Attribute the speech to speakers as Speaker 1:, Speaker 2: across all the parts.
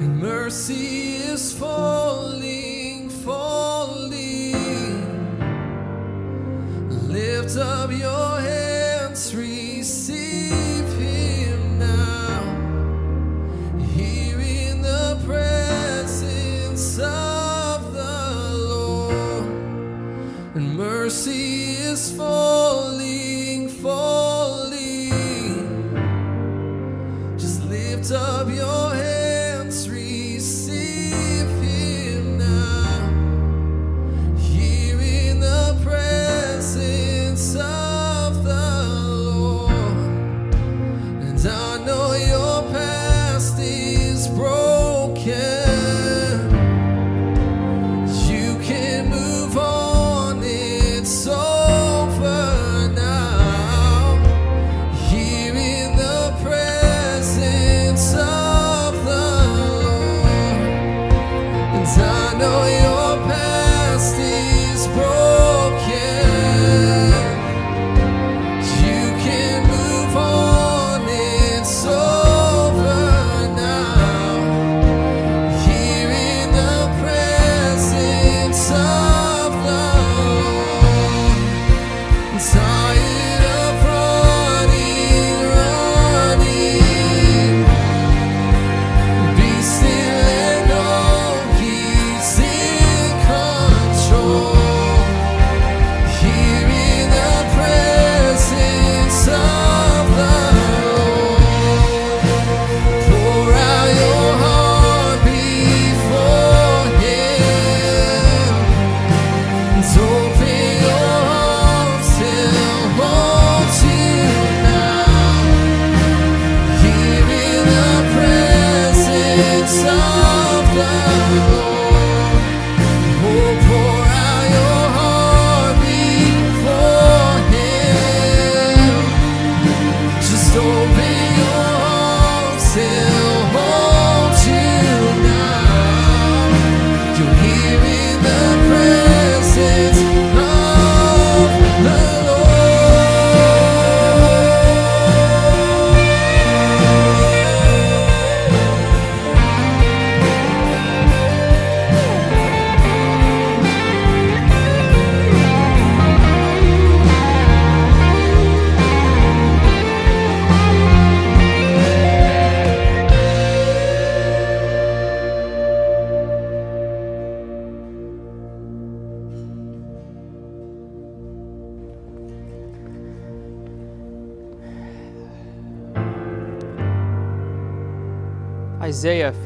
Speaker 1: And mercy is falling, falling. Lift up your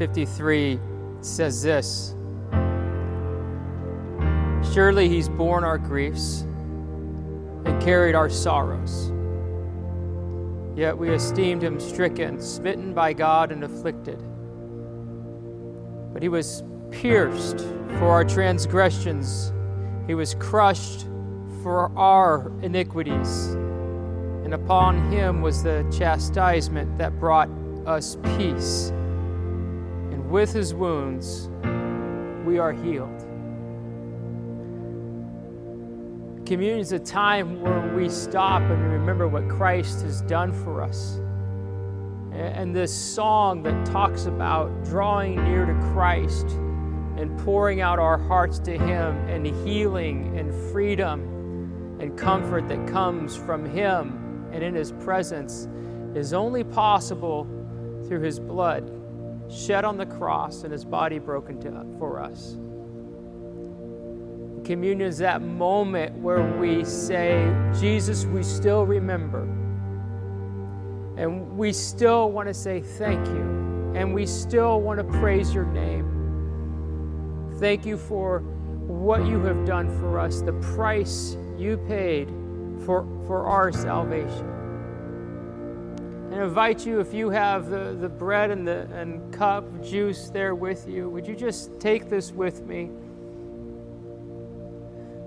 Speaker 2: 53 says this Surely he's borne our griefs and carried our sorrows. Yet we esteemed him stricken, smitten by God, and afflicted. But he was pierced for our transgressions, he was crushed for our iniquities. And upon him was the chastisement that brought us peace. With his wounds, we are healed. Communion is a time where we stop and remember what Christ has done for us. And this song that talks about drawing near to Christ and pouring out our hearts to Him and healing and freedom and comfort that comes from Him and in His presence is only possible through His blood shed on the cross and His body broken to, for us. Communion is that moment where we say, Jesus, we still remember. And we still want to say thank you. And we still want to praise your name. Thank you for what you have done for us, the price you paid for, for our salvation. And invite you, if you have the, the bread and the and cup, juice there with you, would you just take this with me?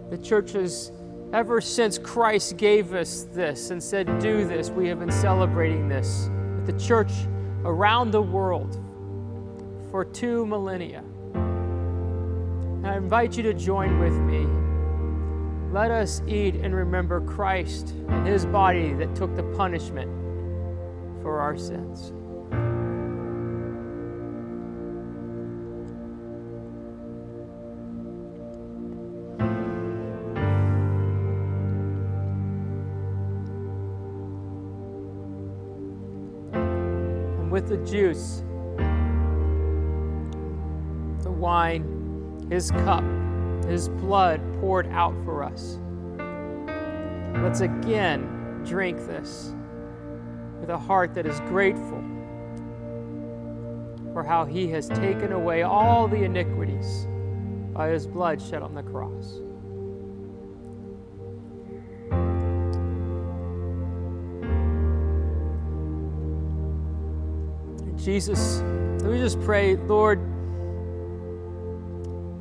Speaker 2: The church has, ever since Christ gave us this and said, Do this, we have been celebrating this with the church around the world for two millennia. And I invite you to join with me. Let us eat and remember Christ and his body that took the punishment for our sins. And with the juice, the wine, his cup, his blood poured out for us. Let's again drink this with a heart that is grateful for how he has taken away all the iniquities by his blood shed on the cross. Jesus, let me just pray, Lord,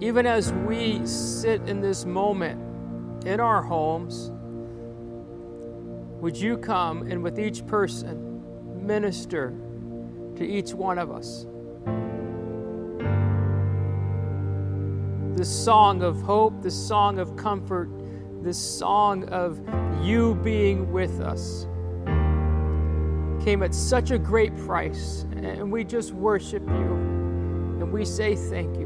Speaker 2: even as we sit in this moment in our homes, would you come and with each person minister to each one of us? This song of hope, this song of comfort, this song of you being with us came at such a great price. And we just worship you and we say thank you.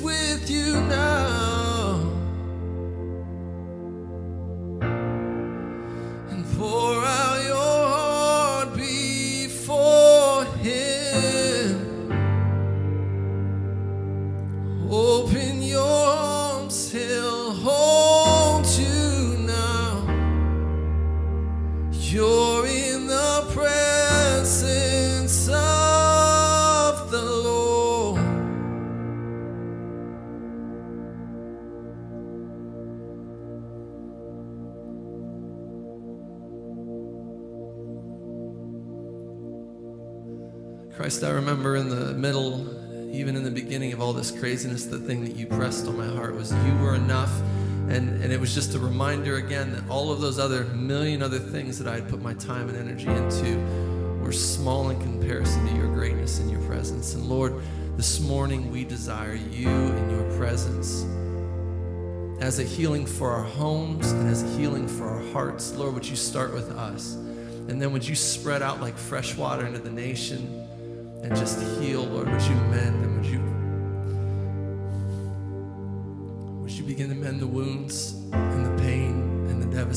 Speaker 1: With you now. Craziness, the thing that you pressed on my heart was you were enough. And, and it was just a reminder again that all of those other million other things that I had put my time and energy into were small in comparison to your greatness and your presence. And Lord, this morning we desire you and your presence as a healing for our homes and as a healing for our hearts. Lord, would you start with us? And then would you spread out like fresh water into the nation and just heal, Lord? Would you mend and would you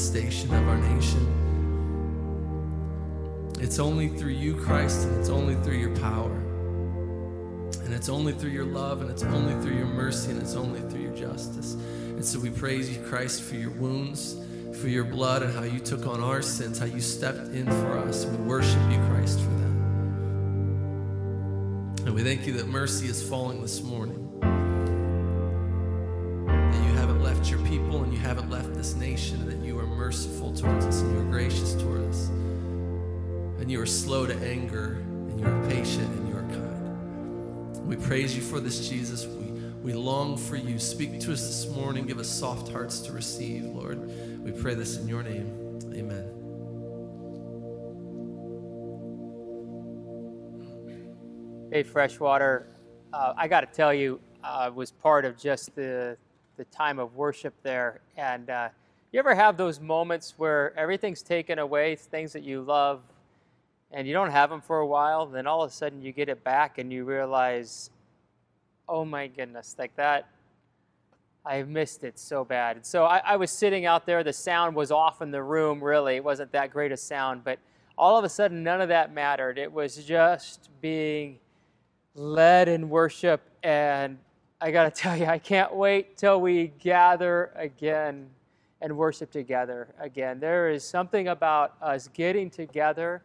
Speaker 1: devastation of our nation? It's only through you, Christ, and it's only through your power. And it's only through your love, and it's only through your mercy, and it's only through your justice. And so we praise you, Christ, for your wounds, for your blood, and how you took on our sins, how you stepped in for us. We worship you, Christ, for that. And we thank you that mercy is falling this morning. Haven't left this nation, that you are merciful towards us and you are gracious toward us. And you are slow to anger, and you are patient, and you are kind. We praise you for this, Jesus. We, we long for you. Speak to us this morning. Give us soft hearts to receive, Lord. We pray this in your name. Amen.
Speaker 2: Hey, Freshwater, uh, I got to tell you, I uh, was part of just the, the time of worship there. And uh, you ever have those moments where everything's taken away, things that you love, and you don't have them for a while, then all of a sudden you get it back and you realize, oh my goodness, like that, I missed it so bad. And so I, I was sitting out there, the sound was off in the room, really. It wasn't that great a sound, but all of a sudden none of that mattered. It was just being led in worship. And I got to tell you, I can't wait till we gather again and worship together again. There is something about us getting together.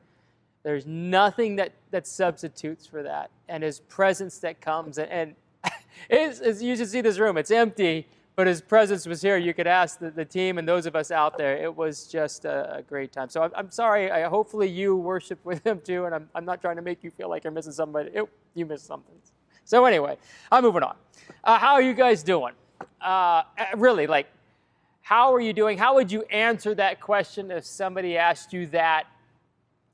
Speaker 2: There's nothing that, that substitutes for that. And his presence that comes. And, and it's, it's, you should see this room. It's empty, but his presence was here. You could ask the, the team and those of us out there. It was just a, a great time. So I'm, I'm sorry. I, hopefully you worship with him too. And I'm, I'm not trying to make you feel like you're missing somebody. It, you missed something. So anyway, I'm moving on. Uh, how are you guys doing? Uh, really, like, how are you doing? How would you answer that question if somebody asked you that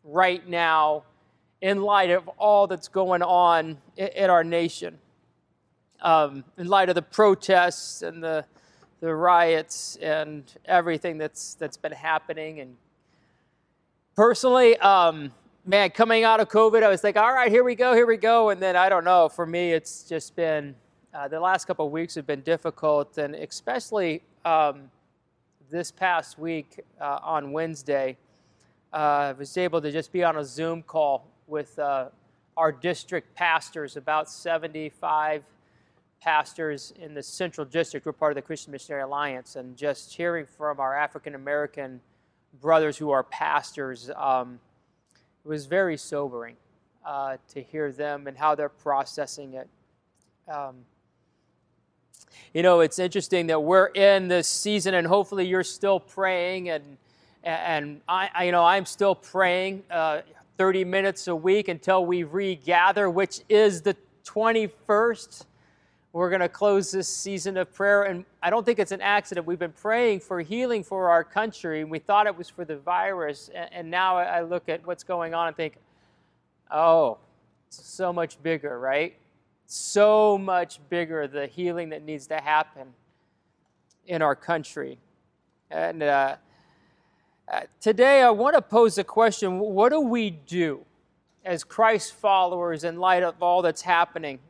Speaker 2: right now in light of all that's going on in, in our nation? Um, in light of the protests and the, the riots and everything that's, that's been happening. And personally, um, man, coming out of COVID, I was like, all right, here we go, here we go. And then I don't know, for me, it's just been, uh, the last couple of weeks have been difficult. And especially um, this past week uh, on Wednesday, uh, I was able to just be on a Zoom call with uh, our district pastors, about 75 pastors in the Central District. We're part of the Christian Missionary Alliance, and just hearing from our African American brothers who are pastors, um, it was very sobering uh, to hear them and how they're processing it. Um, you know, it's interesting that we're in this season, and hopefully you're still praying, and and I, I you know, I'm still praying uh, 30 minutes a week until we regather, which is the 21st we're going to close this season of prayer. And I don't think it's an accident. We've been praying for healing for our country, and we thought it was for the virus. And now I look at what's going on and think, oh, so much bigger, right? So much bigger, the healing that needs to happen in our country. And uh, uh today I want to pose a question what do we do as Christ followers in light of all that's happening?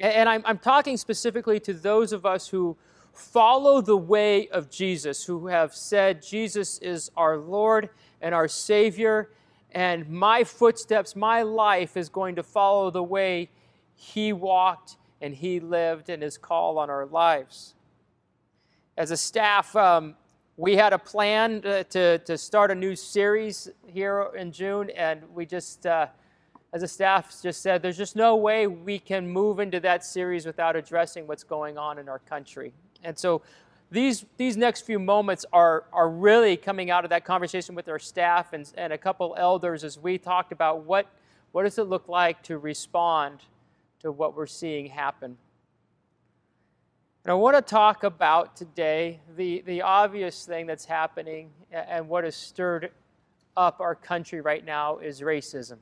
Speaker 2: And I'm, I'm talking specifically to those of us who follow the way of Jesus, who have said, Jesus is our Lord and our Savior, and my footsteps, my life is going to follow the way He walked and He lived and His call on our lives. As a staff, um, we had a plan to, to, start a new series here in June, and we just uh, as the staff just said, there's just no way we can move into that series without addressing what's going on in our country. And so these, these next few moments are, are really coming out of that conversation with our staff and, and a couple elders as we talked about what, what does it look like to respond to what we're seeing happen. And I want to talk about today the, the obvious thing that's happening and what has stirred up our country right now is racism.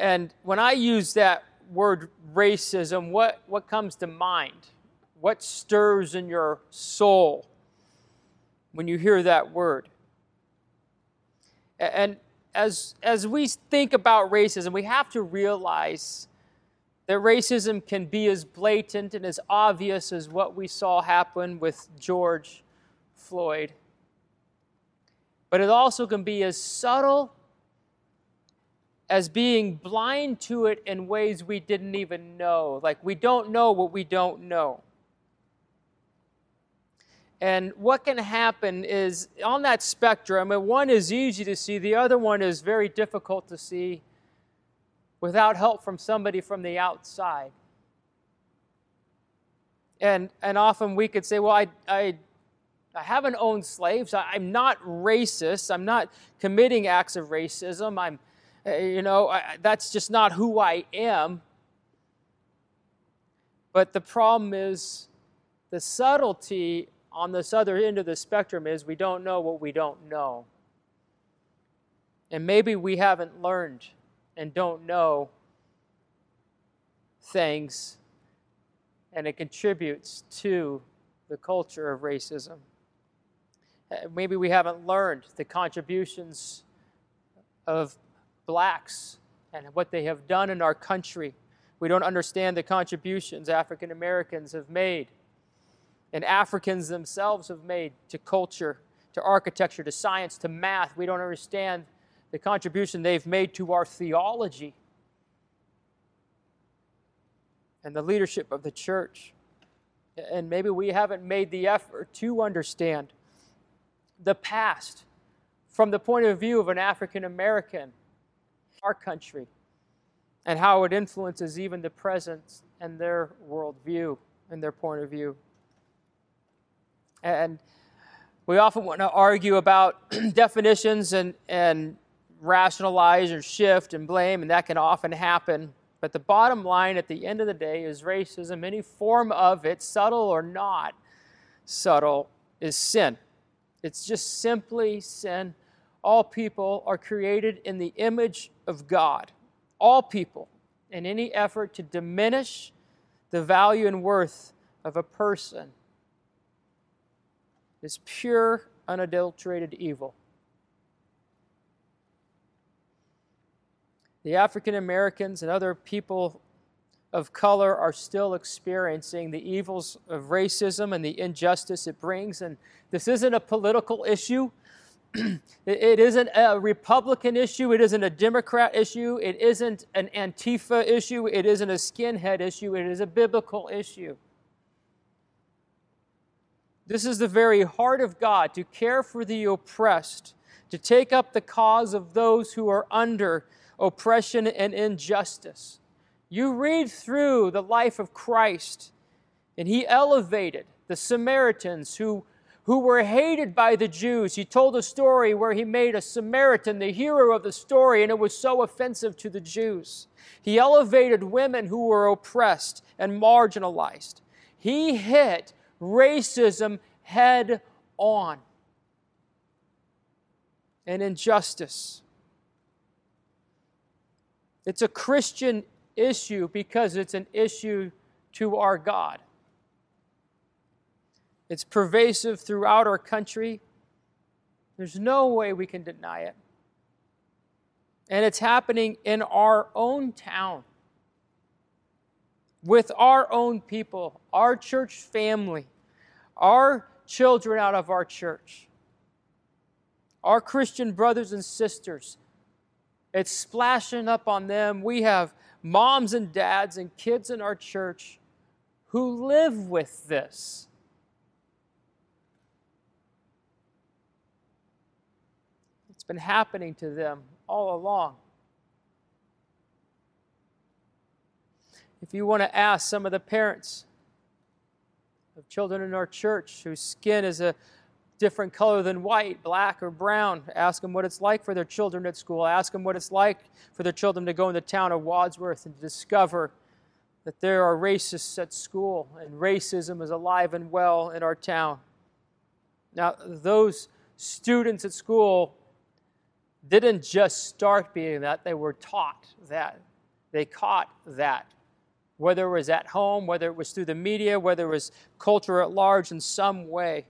Speaker 2: And when I use that word racism, what, what comes to mind? What stirs in your soul when you hear that word? And as, as we think about racism, we have to realize that racism can be as blatant and as obvious as what we saw happen with George Floyd. But it also can be as subtle as being blind to it in ways we didn't even know. Like we don't know what we don't know. And what can happen is on that spectrum, and one is easy to see, the other one is very difficult to see without help from somebody from the outside. And, and often we could say, well, I, I, I haven't owned slaves. I, am not racist. I'm not committing acts of racism. I'm, you know, I, that's just not who I am. But the problem is the subtlety on this other end of the spectrum is we don't know what we don't know. And maybe we haven't learned and don't know things, and it contributes to the culture of racism. Uh, maybe we haven't learned the contributions of blacks and what they have done in our country. We don't understand the contributions African Americans have made and Africans themselves have made to culture, to architecture, to science, to math. We don't understand the contribution they've made to our theology and the leadership of the church. And maybe we haven't made the effort to understand the past from the point of view of an African American, our country, and how it influences even the present and their worldview and their point of view. And we often want to argue about definitions and, and rationalize or shift and blame, and that can often happen. But the bottom line at the end of the day is racism, any form of it, subtle or not subtle, is sin. It's just simply sin. All people are created in the image of God. All people. In any effort to diminish the value and worth of a person is pure, unadulterated evil. The African Americans and other people of color are still experiencing the evils of racism and the injustice it brings. And this isn't a political issue. it isn't a Republican issue. It isn't a Democrat issue. It isn't an Antifa issue. It isn't a skinhead issue. It is a biblical issue. This is the very heart of God to care for the oppressed, to take up the cause of those who are under oppression and injustice. You read through the life of Christ, and he elevated the Samaritans who, who were hated by the Jews. He told a story where he made a Samaritan the hero of the story, and it was so offensive to the Jews. He elevated women who were oppressed and marginalized. He hit racism head on and injustice. It's a Christian issue because it's an issue to our God. It's pervasive throughout our country. There's no way we can deny it. And it's happening in our own town with our own people, our church family, our children out of our church, our Christian brothers and sisters. It's splashing up on them. We have moms and dads and kids in our church who live with this. It's been happening to them all along. If you want to ask some of the parents of children in our church whose skin is a different color than white, black or brown. Ask them what it's like for their children at school. Ask them what it's like for their children to go in the town of Wadsworth and discover that there are racists at school and racism is alive and well in our town. Now, those students at school didn't just start being that, they were taught that. They caught that. Whether it was at home, whether it was through the media, whether it was culture at large in some way.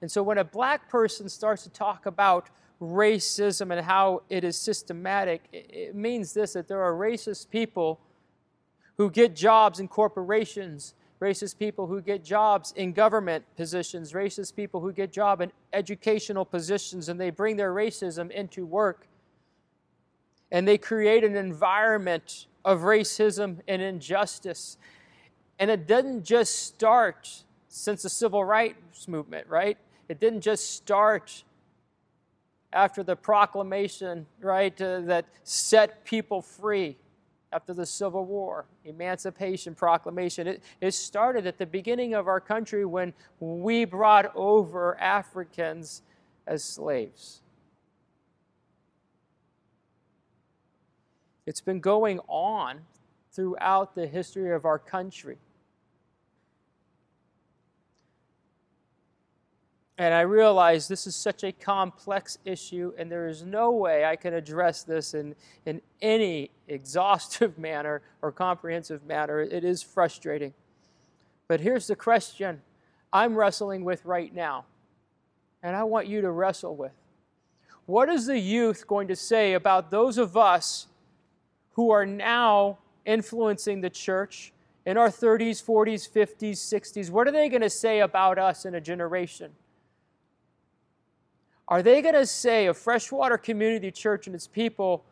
Speaker 2: And so when a black person starts to talk about racism and how it is systematic, it means this that there are racist people who get jobs in corporations, racist people who get jobs in government positions, racist people who get job in educational positions, and they bring their racism into work. And they create an environment of racism and injustice. And it doesn't just start since the civil rights movement, right? It didn't just start after the proclamation, right, uh, that set people free after the Civil War, Emancipation Proclamation. It, it started at the beginning of our country when we brought over Africans as slaves. It's been going on throughout the history of our country. And I realize this is such a complex issue, and there is no way I can address this in, in any exhaustive manner or comprehensive manner. It is frustrating. But here's the question I'm wrestling with right now, and I want you to wrestle with. What is the youth going to say about those of us who are now influencing the church in our 30s, 40s, 50s, 60s? What are they going to say about us in a generation? Are they going to say of Freshwater Community Church and its people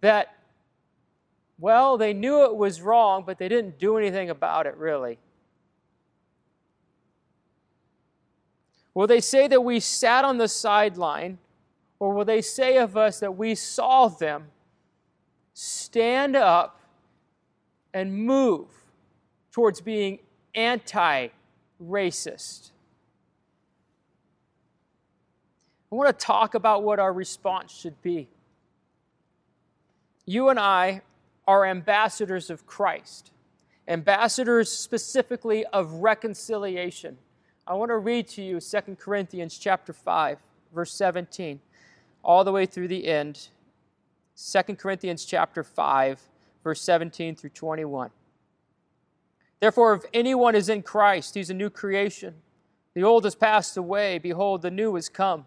Speaker 2: that, well, they knew it was wrong, but they didn't do anything about it, really? Will they say that we sat on the sideline, or will they say of us that we saw them stand up and move towards being anti racist? I want to talk about what our response should be. You and I are ambassadors of Christ, ambassadors specifically of reconciliation. I want to read to you 2 Corinthians chapter 5, verse 17, all the way through the end. 2 Corinthians chapter 5, verse 17 through 21. Therefore, if anyone is in Christ, he's a new creation. The old has passed away. Behold, the new has come.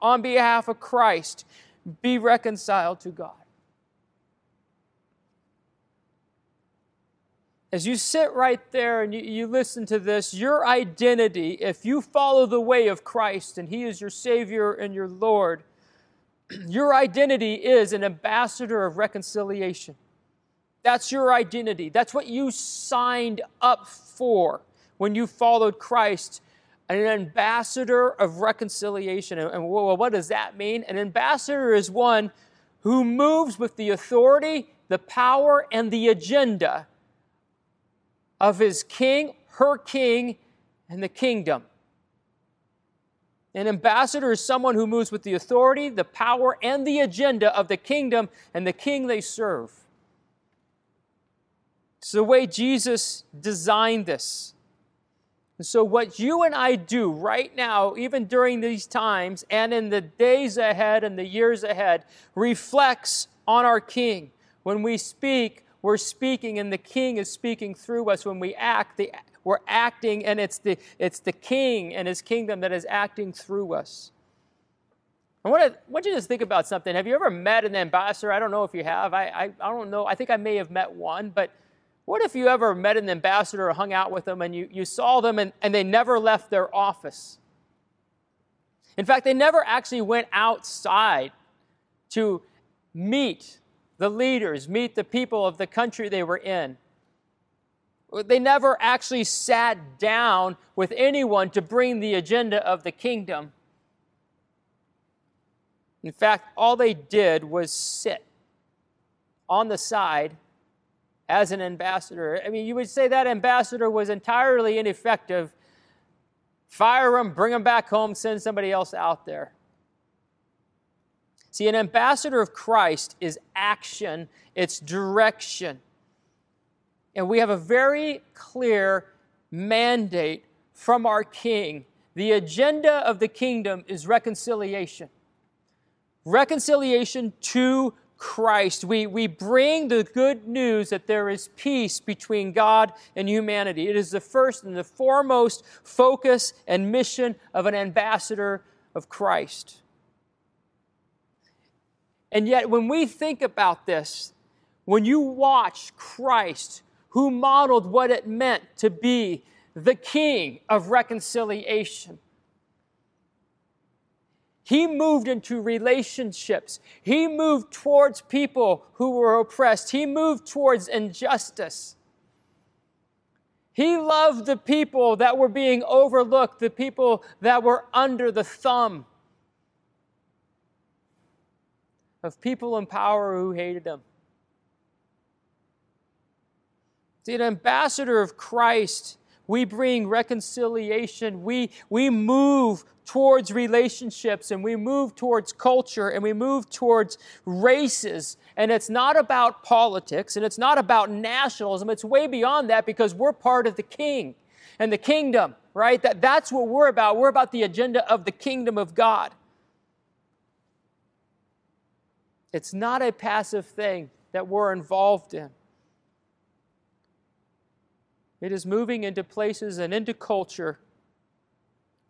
Speaker 2: on behalf of Christ, be reconciled to God. As you sit right there and you, you, listen to this, your identity, if you follow the way of Christ and He is your Savior and your Lord, your identity is an ambassador of reconciliation. That's your identity. That's what you signed up for when you followed Christ an ambassador of reconciliation. And what does that mean? An ambassador is one who moves with the authority, the power, and the agenda of his king, her king, and the kingdom. An ambassador is someone who moves with the authority, the power, and the agenda of the kingdom and the king they serve. It's the way Jesus designed this. And so, what you and I do right now, even during these times and in the days ahead and the years ahead, reflects on our King. When we speak, we're speaking, and the King is speaking through us. When we act, the, we're acting, and it's the, it's the King and His kingdom that is acting through us. I want, to, I want you to just think about something. Have you ever met an ambassador? I don't know if you have. I, I, I don't know. I think I may have met one, but What if you ever met an ambassador or hung out with them and you, you saw them and, and they never left their office? In fact, they never actually went outside to meet the leaders, meet the people of the country they were in. They never actually sat down with anyone to bring the agenda of the kingdom. In fact, all they did was sit on the side as an ambassador. I mean, you would say that ambassador was entirely ineffective. Fire him, bring him back home, send somebody else out there. See, an ambassador of Christ is action, it's direction. And we have a very clear mandate from our King. The agenda of the kingdom is reconciliation. Reconciliation to Christ. We, we bring the good news that there is peace between God and humanity. It is the first and the foremost focus and mission of an ambassador of Christ. And yet, when we think about this, when you watch Christ, who modeled what it meant to be the king of reconciliation, he moved into relationships. He moved towards people who were oppressed. He moved towards injustice. He loved the people that were being overlooked, the people that were under the thumb of people in power who hated him. See, an ambassador of Christ, we bring reconciliation. We, we move towards relationships and we move towards culture and we move towards races. And it's not about politics and it's not about nationalism. It's way beyond that because we're part of the king and the kingdom, right? That, that's what we're about. We're about the agenda of the kingdom of God. It's not a passive thing that we're involved in. It is moving into places and into culture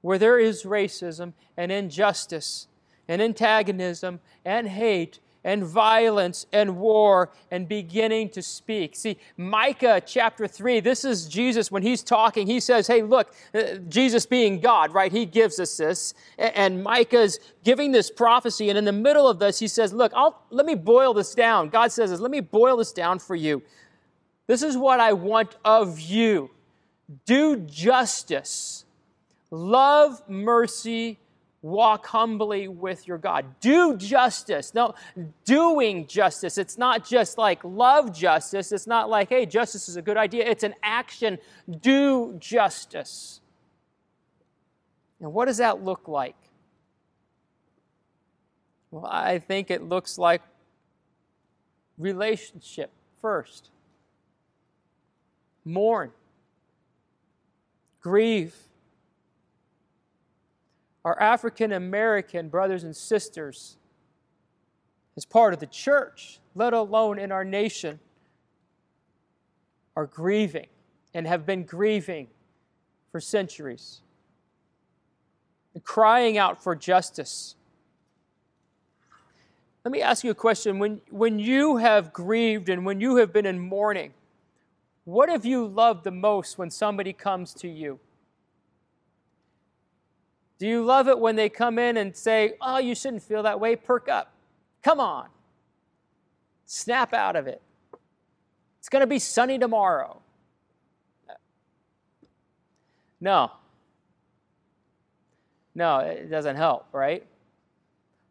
Speaker 2: where there is racism and injustice and antagonism and hate and violence and war and beginning to speak. See, Micah chapter 3, this is Jesus when he's talking. He says, Hey, look, uh, Jesus being God, right? He gives us this. And Micah's giving this prophecy. And in the middle of this, he says, Look, I'll, let me boil this down. God says this, let me boil this down for you. This is what I want of you do justice Love mercy, walk humbly with your God. Do justice. No, doing justice. It's not just like love justice. It's not like, hey, justice is a good idea. It's an action. Do justice. And what does that look like? Well, I think it looks like relationship first. Mourn. Grieve our African American brothers and sisters, as part of the church, let alone in our nation, are grieving and have been grieving for centuries and crying out for justice. Let me ask you a question. When, when you have grieved and when you have been in mourning, what have you loved the most when somebody comes to you? Do you love it when they come in and say, Oh, you shouldn't feel that way? Perk up. Come on. Snap out of it. It's going to be sunny tomorrow. No. No, it doesn't help, right?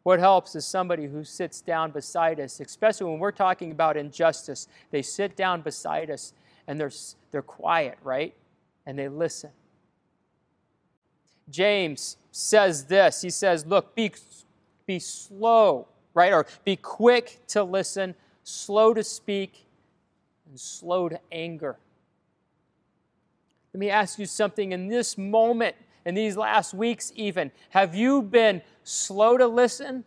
Speaker 2: What helps is somebody who sits down beside us, especially when we're talking about injustice. They sit down beside us and they're, they're quiet, right? And they listen. James says this. He says, Look, be, be slow, right? Or be quick to listen, slow to speak, and slow to anger. Let me ask you something in this moment, in these last weeks, even. Have you been slow to listen,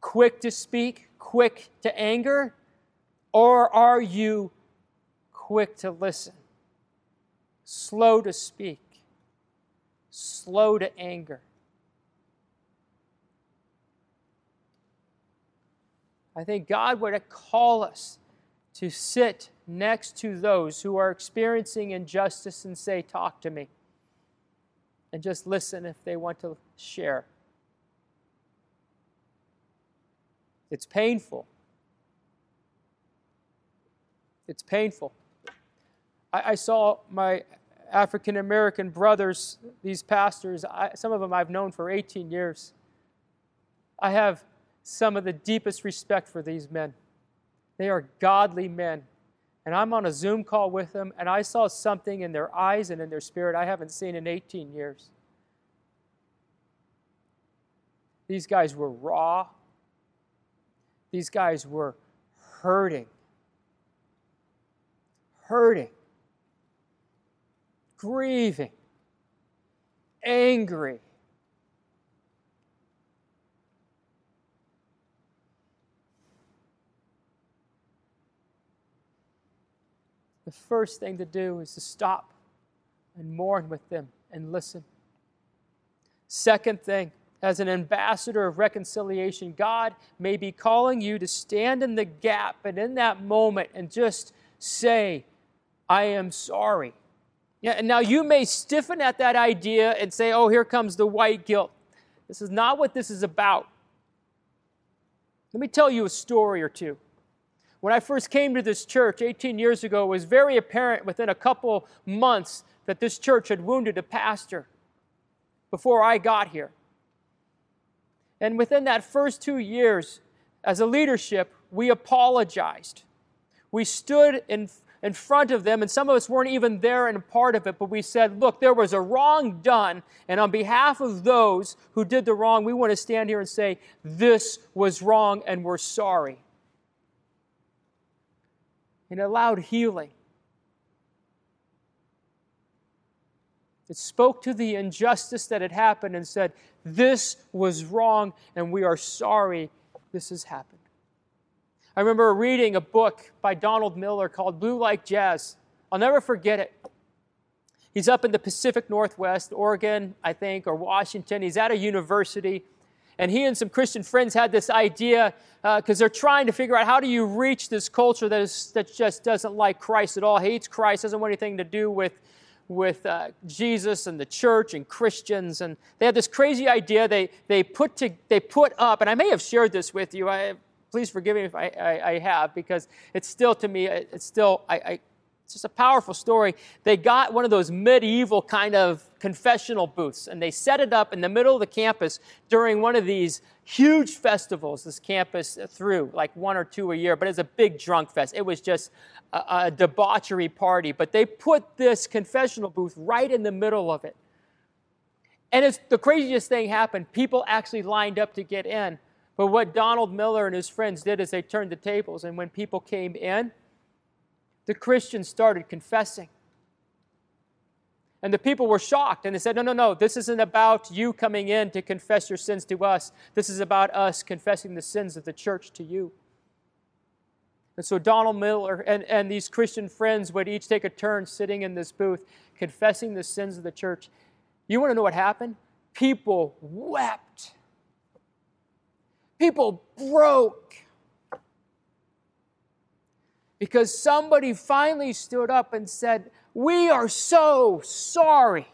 Speaker 2: quick to speak, quick to anger? Or are you quick to listen, slow to speak, slow to anger. I think God would call us to sit next to those who are experiencing injustice and say, Talk to me. And just listen if they want to share. It's painful. It's painful. I, I saw my African American brothers, these pastors, I, some of them I've known for 18 years. I have some of the deepest respect for these men. They are godly men. And I'm on a Zoom call with them, and I saw something in their eyes and in their spirit I haven't seen in 18 years. These guys were raw, these guys were hurting. Hurting grieving, angry. The first thing to do is to stop and mourn with them and listen. Second thing, as an ambassador of reconciliation, God may be calling you to stand in the gap and in that moment and just say, I am sorry. Yeah, and now you may stiffen at that idea and say, oh, here comes the white guilt. This is not what this is about. Let me tell you a story or two. When I first came to this church 18 years ago, it was very apparent within a couple months that this church had wounded a pastor before I got here. And within that first two years, as a leadership, we apologized. We stood in in front of them, and some of us weren't even there and part of it, but we said, Look, there was a wrong done, and on behalf of those who did the wrong, we want to stand here and say, This was wrong, and we're sorry. And it allowed healing. It spoke to the injustice that had happened and said, This was wrong, and we are sorry this has happened. I remember reading a book by Donald Miller called Blue Like Jazz. I'll never forget it. He's up in the Pacific Northwest, Oregon, I think, or Washington. He's at a university. And he and some Christian friends had this idea because uh, they're trying to figure out how do you reach this culture that, is, that just doesn't like Christ at all, hates Christ, doesn't want anything to do with, with uh, Jesus and the church and Christians. And they had this crazy idea they, they, put to, they put up, and I may have shared this with you. I, please forgive me if I, I, I have, because it's still to me, it's still, I, I, it's just a powerful story. They got one of those medieval kind of confessional booths, and they set it up in the middle of the campus during one of these huge festivals this campus threw, like one or two a year, but it's a big drunk fest. It was just a, a debauchery party, but they put this confessional booth right in the middle of it. And it's the craziest thing happened. People actually lined up to get in. But what Donald Miller and his friends did is they turned the tables, and when people came in, the Christians started confessing. And the people were shocked and they said, No, no, no, this isn't about you coming in to confess your sins to us. This is about us confessing the sins of the church to you. And so Donald Miller and, and these Christian friends would each take a turn sitting in this booth confessing the sins of the church. You want to know what happened? People wept. People broke because somebody finally stood up and said, We are so sorry.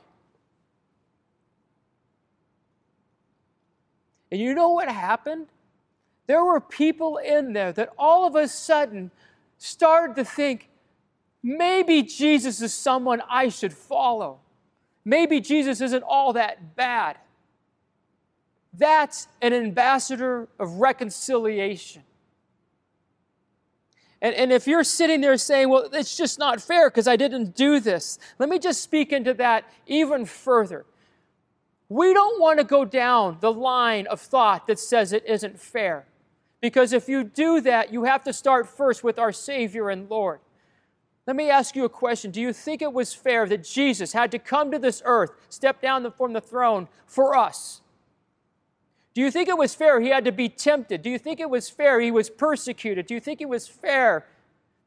Speaker 2: And you know what happened? There were people in there that all of a sudden started to think, maybe Jesus is someone I should follow. Maybe Jesus isn't all that bad. That's an ambassador of reconciliation. And, and if you're sitting there saying, well, it's just not fair because I didn't do this, let me just speak into that even further. We don't want to go down the line of thought that says it isn't fair. Because if you do that, you have to start first with our Savior and Lord. Let me ask you a question. Do you think it was fair that Jesus had to come to this earth, step down from the throne for us? Do you think it was fair he had to be tempted? Do you think it was fair he was persecuted? Do you think it was fair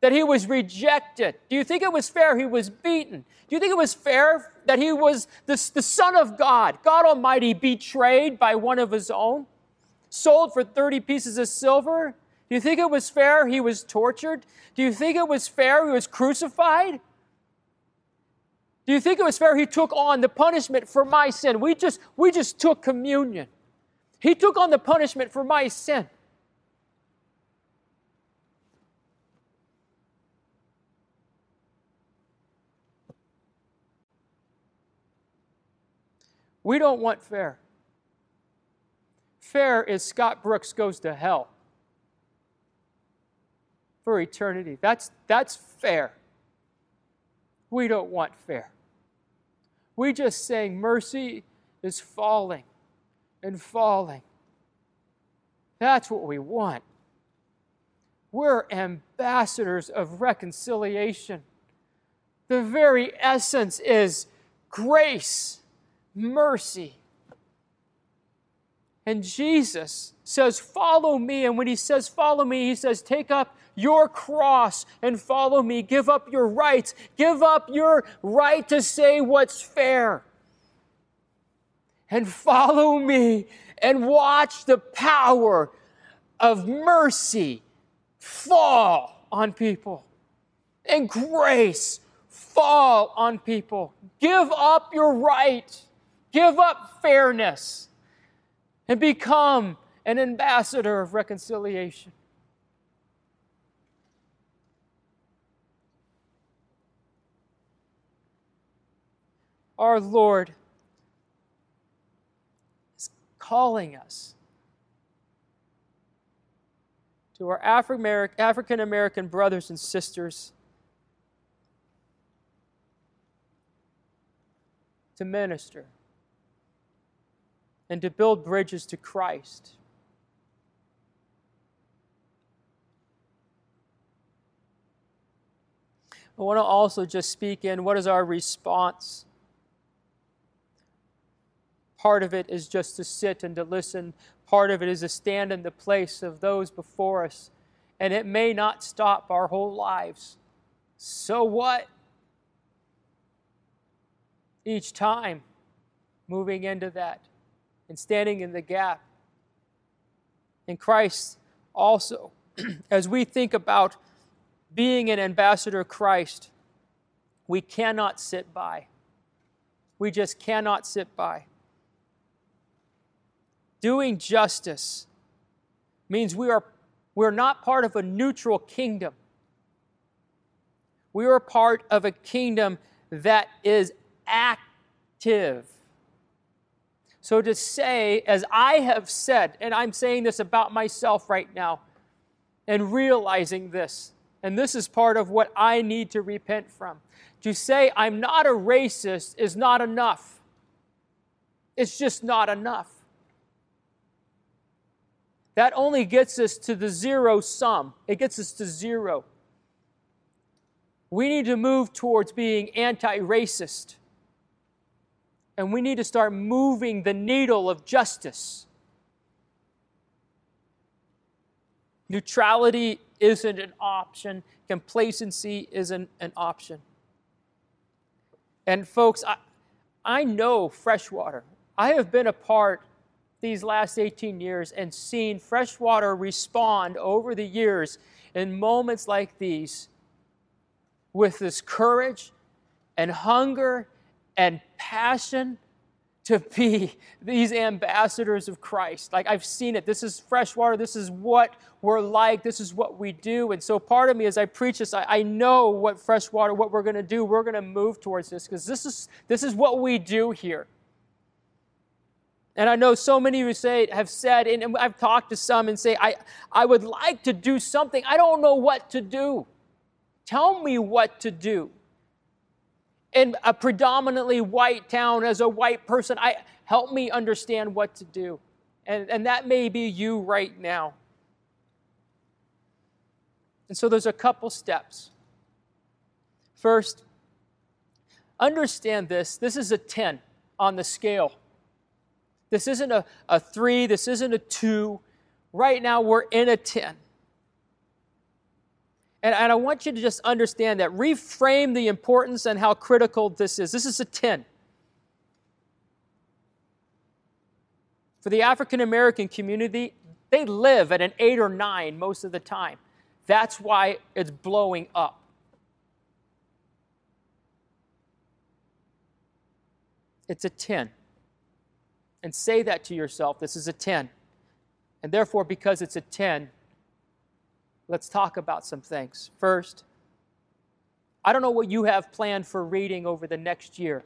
Speaker 2: that he was rejected? Do you think it was fair he was beaten? Do you think it was fair that he was the, the Son of God, God Almighty, betrayed by one of his own, sold for 30 pieces of silver? Do you think it was fair he was tortured? Do you think it was fair he was crucified? Do you think it was fair he took on the punishment for my sin? We just, we just took communion. He took on the punishment for my sin. We don't want fair. Fair is Scott Brooks goes to hell for eternity. That's, that's fair. We don't want fair. We just saying mercy is falling and falling. That's what we want. We're ambassadors of reconciliation. The very essence is grace, mercy. And Jesus says, Follow me. And when he says, Follow me, he says, Take up your cross and follow me. Give up your rights. Give up your right to say what's fair. And follow me and watch the power of mercy fall on people and grace fall on people. Give up your right. Give up fairness and become an ambassador of reconciliation. our Lord calling us to our African American brothers and sisters to minister and to build bridges to Christ. I want to also just speak in what is our response Part of it is just to sit and to listen. Part of it is to stand in the place of those before us. And it may not stop our whole lives. So what? Each time, moving into that and standing in the gap. And Christ also, as we think about being an ambassador of Christ, we cannot sit by. We just cannot sit by. Doing justice means we are we're not part of a neutral kingdom. We are part of a kingdom that is active. So to say, as I have said, and I'm saying this about myself right now, and realizing this, and this is part of what I need to repent from. To say I'm not a racist is not enough. It's just not enough. That only gets us to the zero sum, it gets us to zero. We need to move towards being anti racist. And we need to start moving the needle of justice. Neutrality isn't an option, complacency isn't an option. And, folks, I, I know freshwater. I have been a part these last 18 years and seen freshwater respond over the years in moments like these with this courage and hunger and passion to be these ambassadors of Christ. Like I've seen it. This is freshwater. This is what we're like. This is what we do. And so part of me as I preach this, I, I know what freshwater, what we're going to do. We're going to move towards this because this is, this is what we do here. And I know so many of you say, have said, and I've talked to some and say, I, I would like to do something. I don't know what to do. Tell me what to do. In a predominantly white town, as a white person, I, help me understand what to do. And, and that may be you right now. And so there's a couple steps. First, understand this this is a 10 on the scale. This isn't a, a three, this isn't a two. Right now, we're in a 10. And, and I want you to just understand that, reframe the importance and how critical this is. This is a 10. For the African American community, They live at an eight or nine most of the time. That's why it's blowing up. It's a 10. And say that to yourself this is a 10. And therefore, because it's a 10, let's talk about some things. First, I don't know what you have planned for reading over the next year.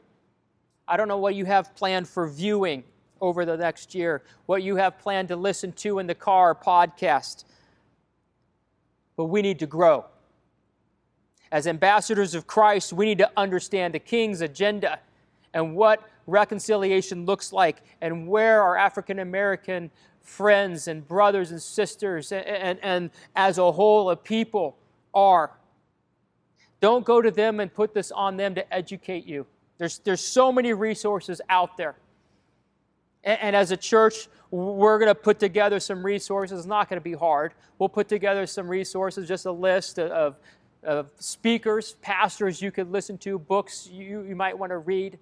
Speaker 2: I don't know what you have planned for viewing over the next year, what you have planned to listen to in the car podcast. But we need to grow. As ambassadors of Christ, we need to understand the King's agenda and what reconciliation looks like and where our African American friends and brothers and sisters and, and, and, as a whole a people are. Don't go to them and put this on them to educate you. There's, there's so many resources out there. And, and as a church, we're going to put together some resources. It's not going to be hard. We'll put together some resources, just a list of, of speakers, pastors you could listen to, books you, you might want to read.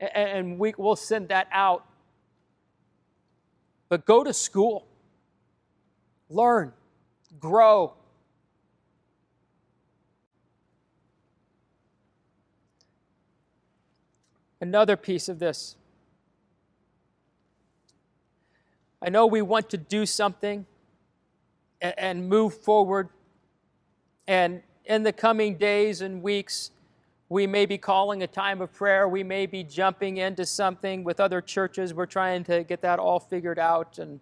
Speaker 2: And, we, we'll send that out. But go to school, learn, grow. Another piece of this I know we want to do something and move forward. And in the coming days and weeks, we may be calling a time of prayer. We may be jumping into something with other churches. We're trying to get that all figured out, and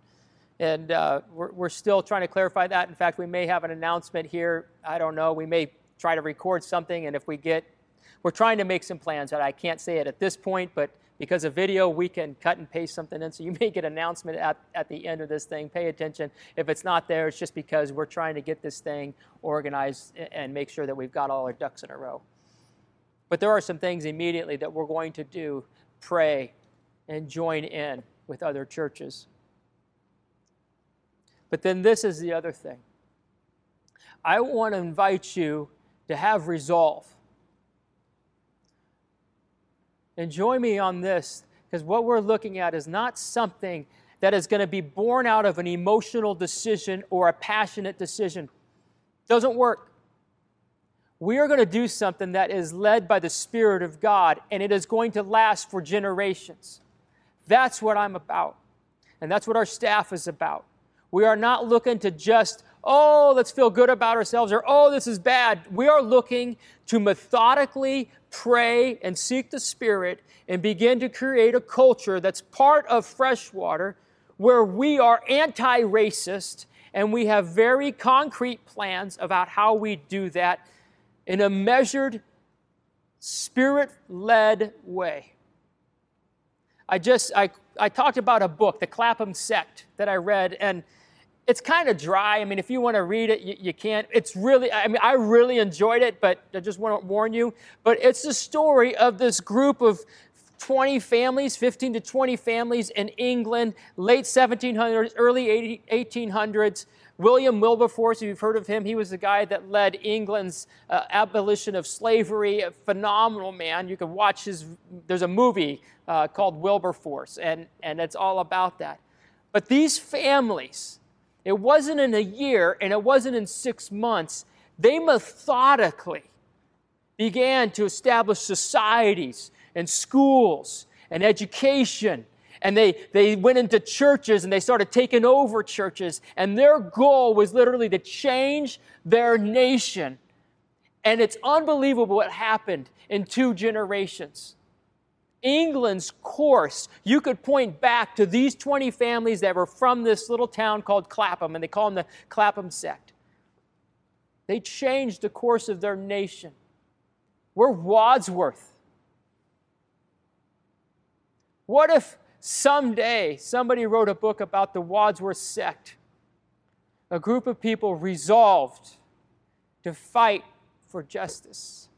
Speaker 2: and uh, we're, we're still trying to clarify that. In fact, we may have an announcement here. I don't know. We may try to record something, and if we get, we're trying to make some plans. That I can't say it at this point, but because of video we can cut and paste something in so you make an announcement at, at the end of this thing pay attention if it's not there it's just because we're trying to get this thing organized and make sure that we've got all our ducks in a row but there are some things immediately that we're going to do pray and join in with other churches but then this is the other thing i want to invite you to have resolve and join me on this, because what we're looking at is not something that is going to be born out of an emotional decision or a passionate decision. Doesn't work. We are going to do something that is led by the Spirit of God, and it is going to last for generations. That's what I'm about. And that's what our staff is about. We are not looking to just, oh, let's feel good about ourselves, or oh, this is bad. We are looking to methodically pray and seek the Spirit and begin to create a culture that's part of freshwater where we are anti racist and we have very concrete plans about how we do that in a measured, spirit led way. I just, I, I talked about a book, The Clapham Sect, that I read, and it's kind of dry. I mean, if you want to read it, you, you, can't. It's really, I mean, I really enjoyed it, but I just want to warn you. But it's the story of this group of 20 families, 15 to 20 families in England, late 1700s, early 1800s. William Wilberforce, if you've heard of him, he was the guy that led England's uh, abolition of slavery. A phenomenal man. You can watch his, there's a movie uh, called Wilberforce, and, and it's all about that. But these families, it wasn't in a year and it wasn't in six months. They methodically began to establish societies and schools and education. And they, they went into churches and they started taking over churches. And their goal was literally to change their nation. And it's unbelievable what happened in two generations. England's course, you could point back to these 20 families that were from this little town called Clapham, and they call them the Clapham sect. They changed the course of their nation. We're Wadsworth. What if someday somebody wrote a book about the Wadsworth sect? A group of people resolved to fight for justice.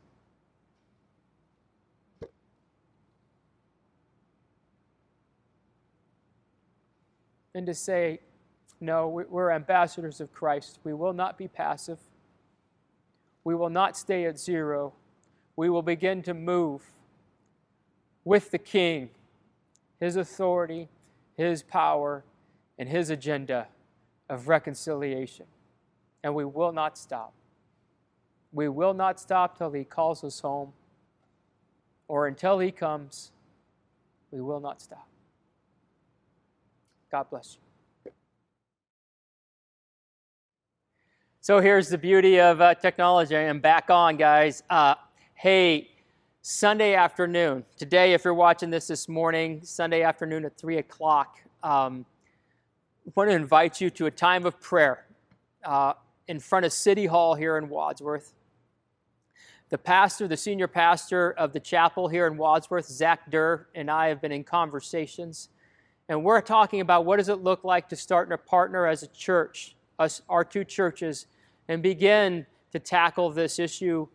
Speaker 2: and to say, no, we're ambassadors of Christ. We will not be passive. We will not stay at zero. We will begin to move with the King, His authority, His power, and His agenda of reconciliation. And we will not stop. We will not stop till He calls us home or until He comes. We will not stop. God bless you. So here's the beauty of uh, technology. I am back on, guys. Uh, hey, Sunday afternoon, today, if you're watching this this morning, Sunday afternoon at 3 o'clock, um, I want to invite you to a time of prayer uh, in front of City Hall here in Wadsworth. The pastor, the senior pastor of the chapel here in Wadsworth, Zach Durr, and I have been in conversations. And we're talking about what does it look like to start a partner as a church, us, our two churches, and begin to tackle this issue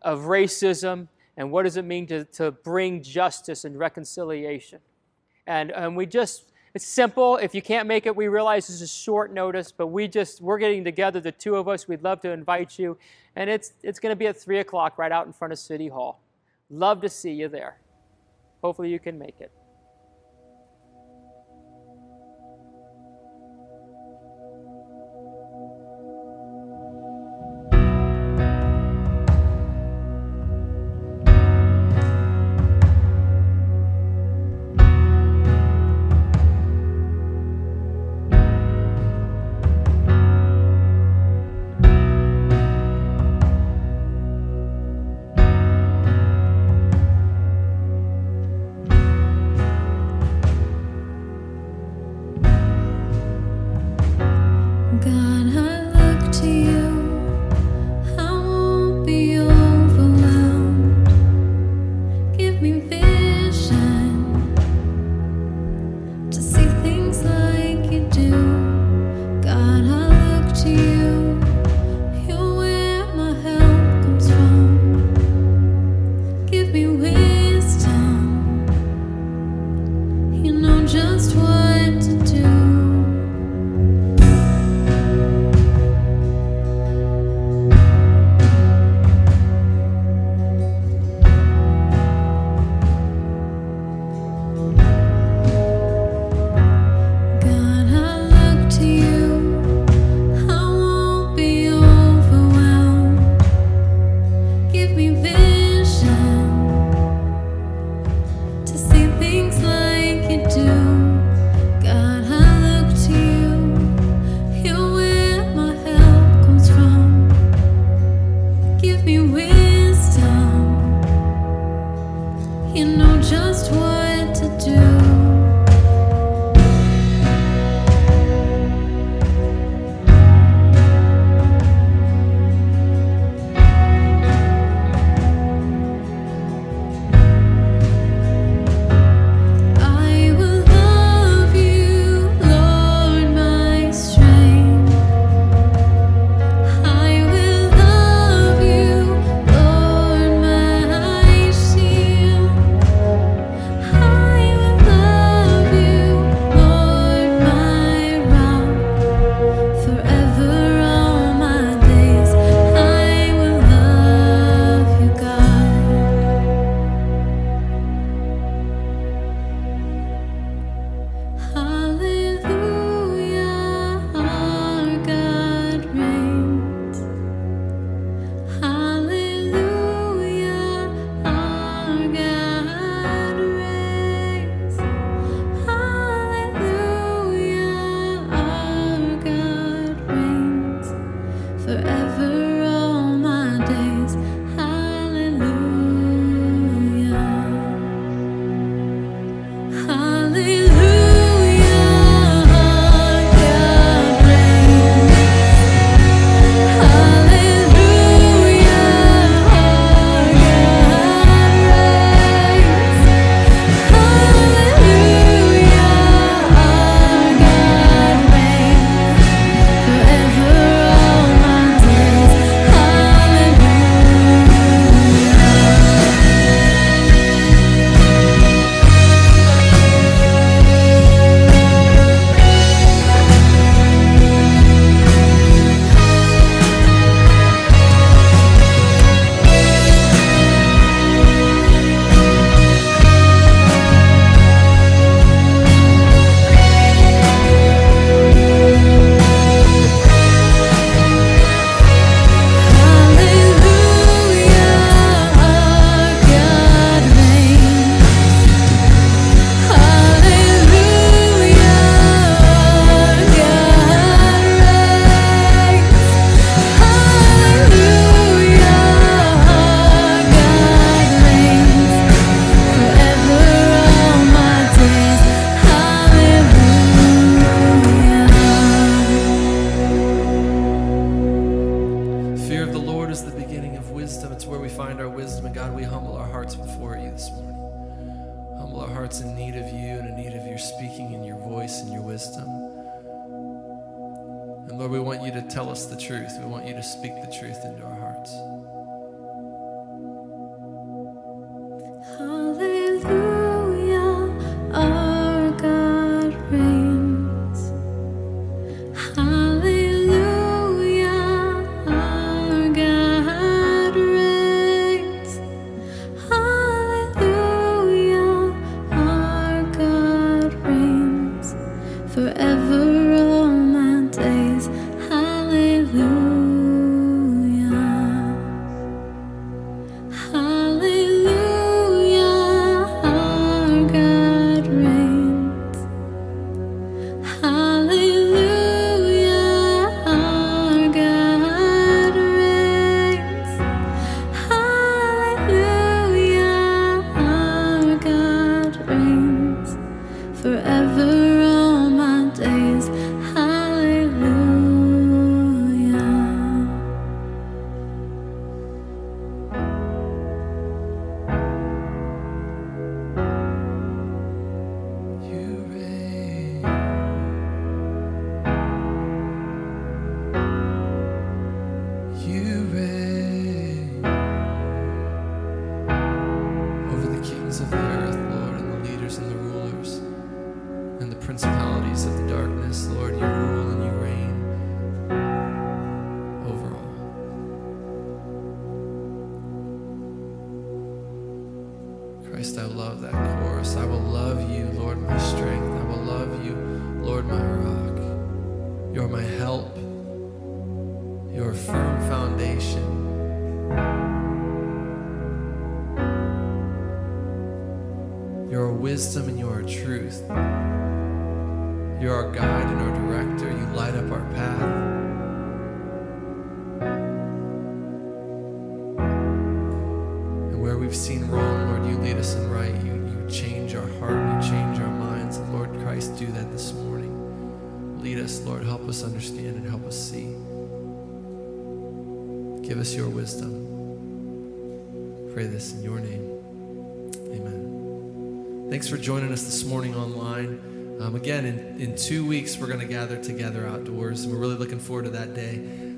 Speaker 2: of racism and what does it mean to, to bring justice and reconciliation. And, and we just, it's simple. If you can't make it, we realize this is short notice, but we just, we're getting together, the two of us. We'd love to invite you. And it's, it's going to be at 3 o'clock right out in front of City Hall. Love to see you there. Hopefully, you can make it.
Speaker 1: Wisdom and you're our truth. You're our guide and our director. You light up our path. And where we've seen wrong, Lord, you lead us in right. You, you change our heart, you change our minds. And Lord Christ, do that this morning. Lead us, Lord. Help us understand and help us see. Give us your wisdom. Pray this in your name. Thanks for joining us this morning online. Um, again, in, in two weeks, we're going to gather together outdoors, and we're really looking forward to that day.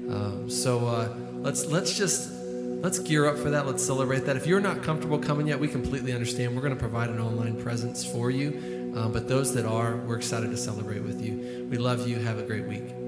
Speaker 1: Um, so uh, let's let's just let's gear up for that. Let's celebrate that. If you're not comfortable coming yet, we completely understand. We're going to provide an online presence for you. Um, but those that are, we're excited to celebrate with you. We love you. Have a great week.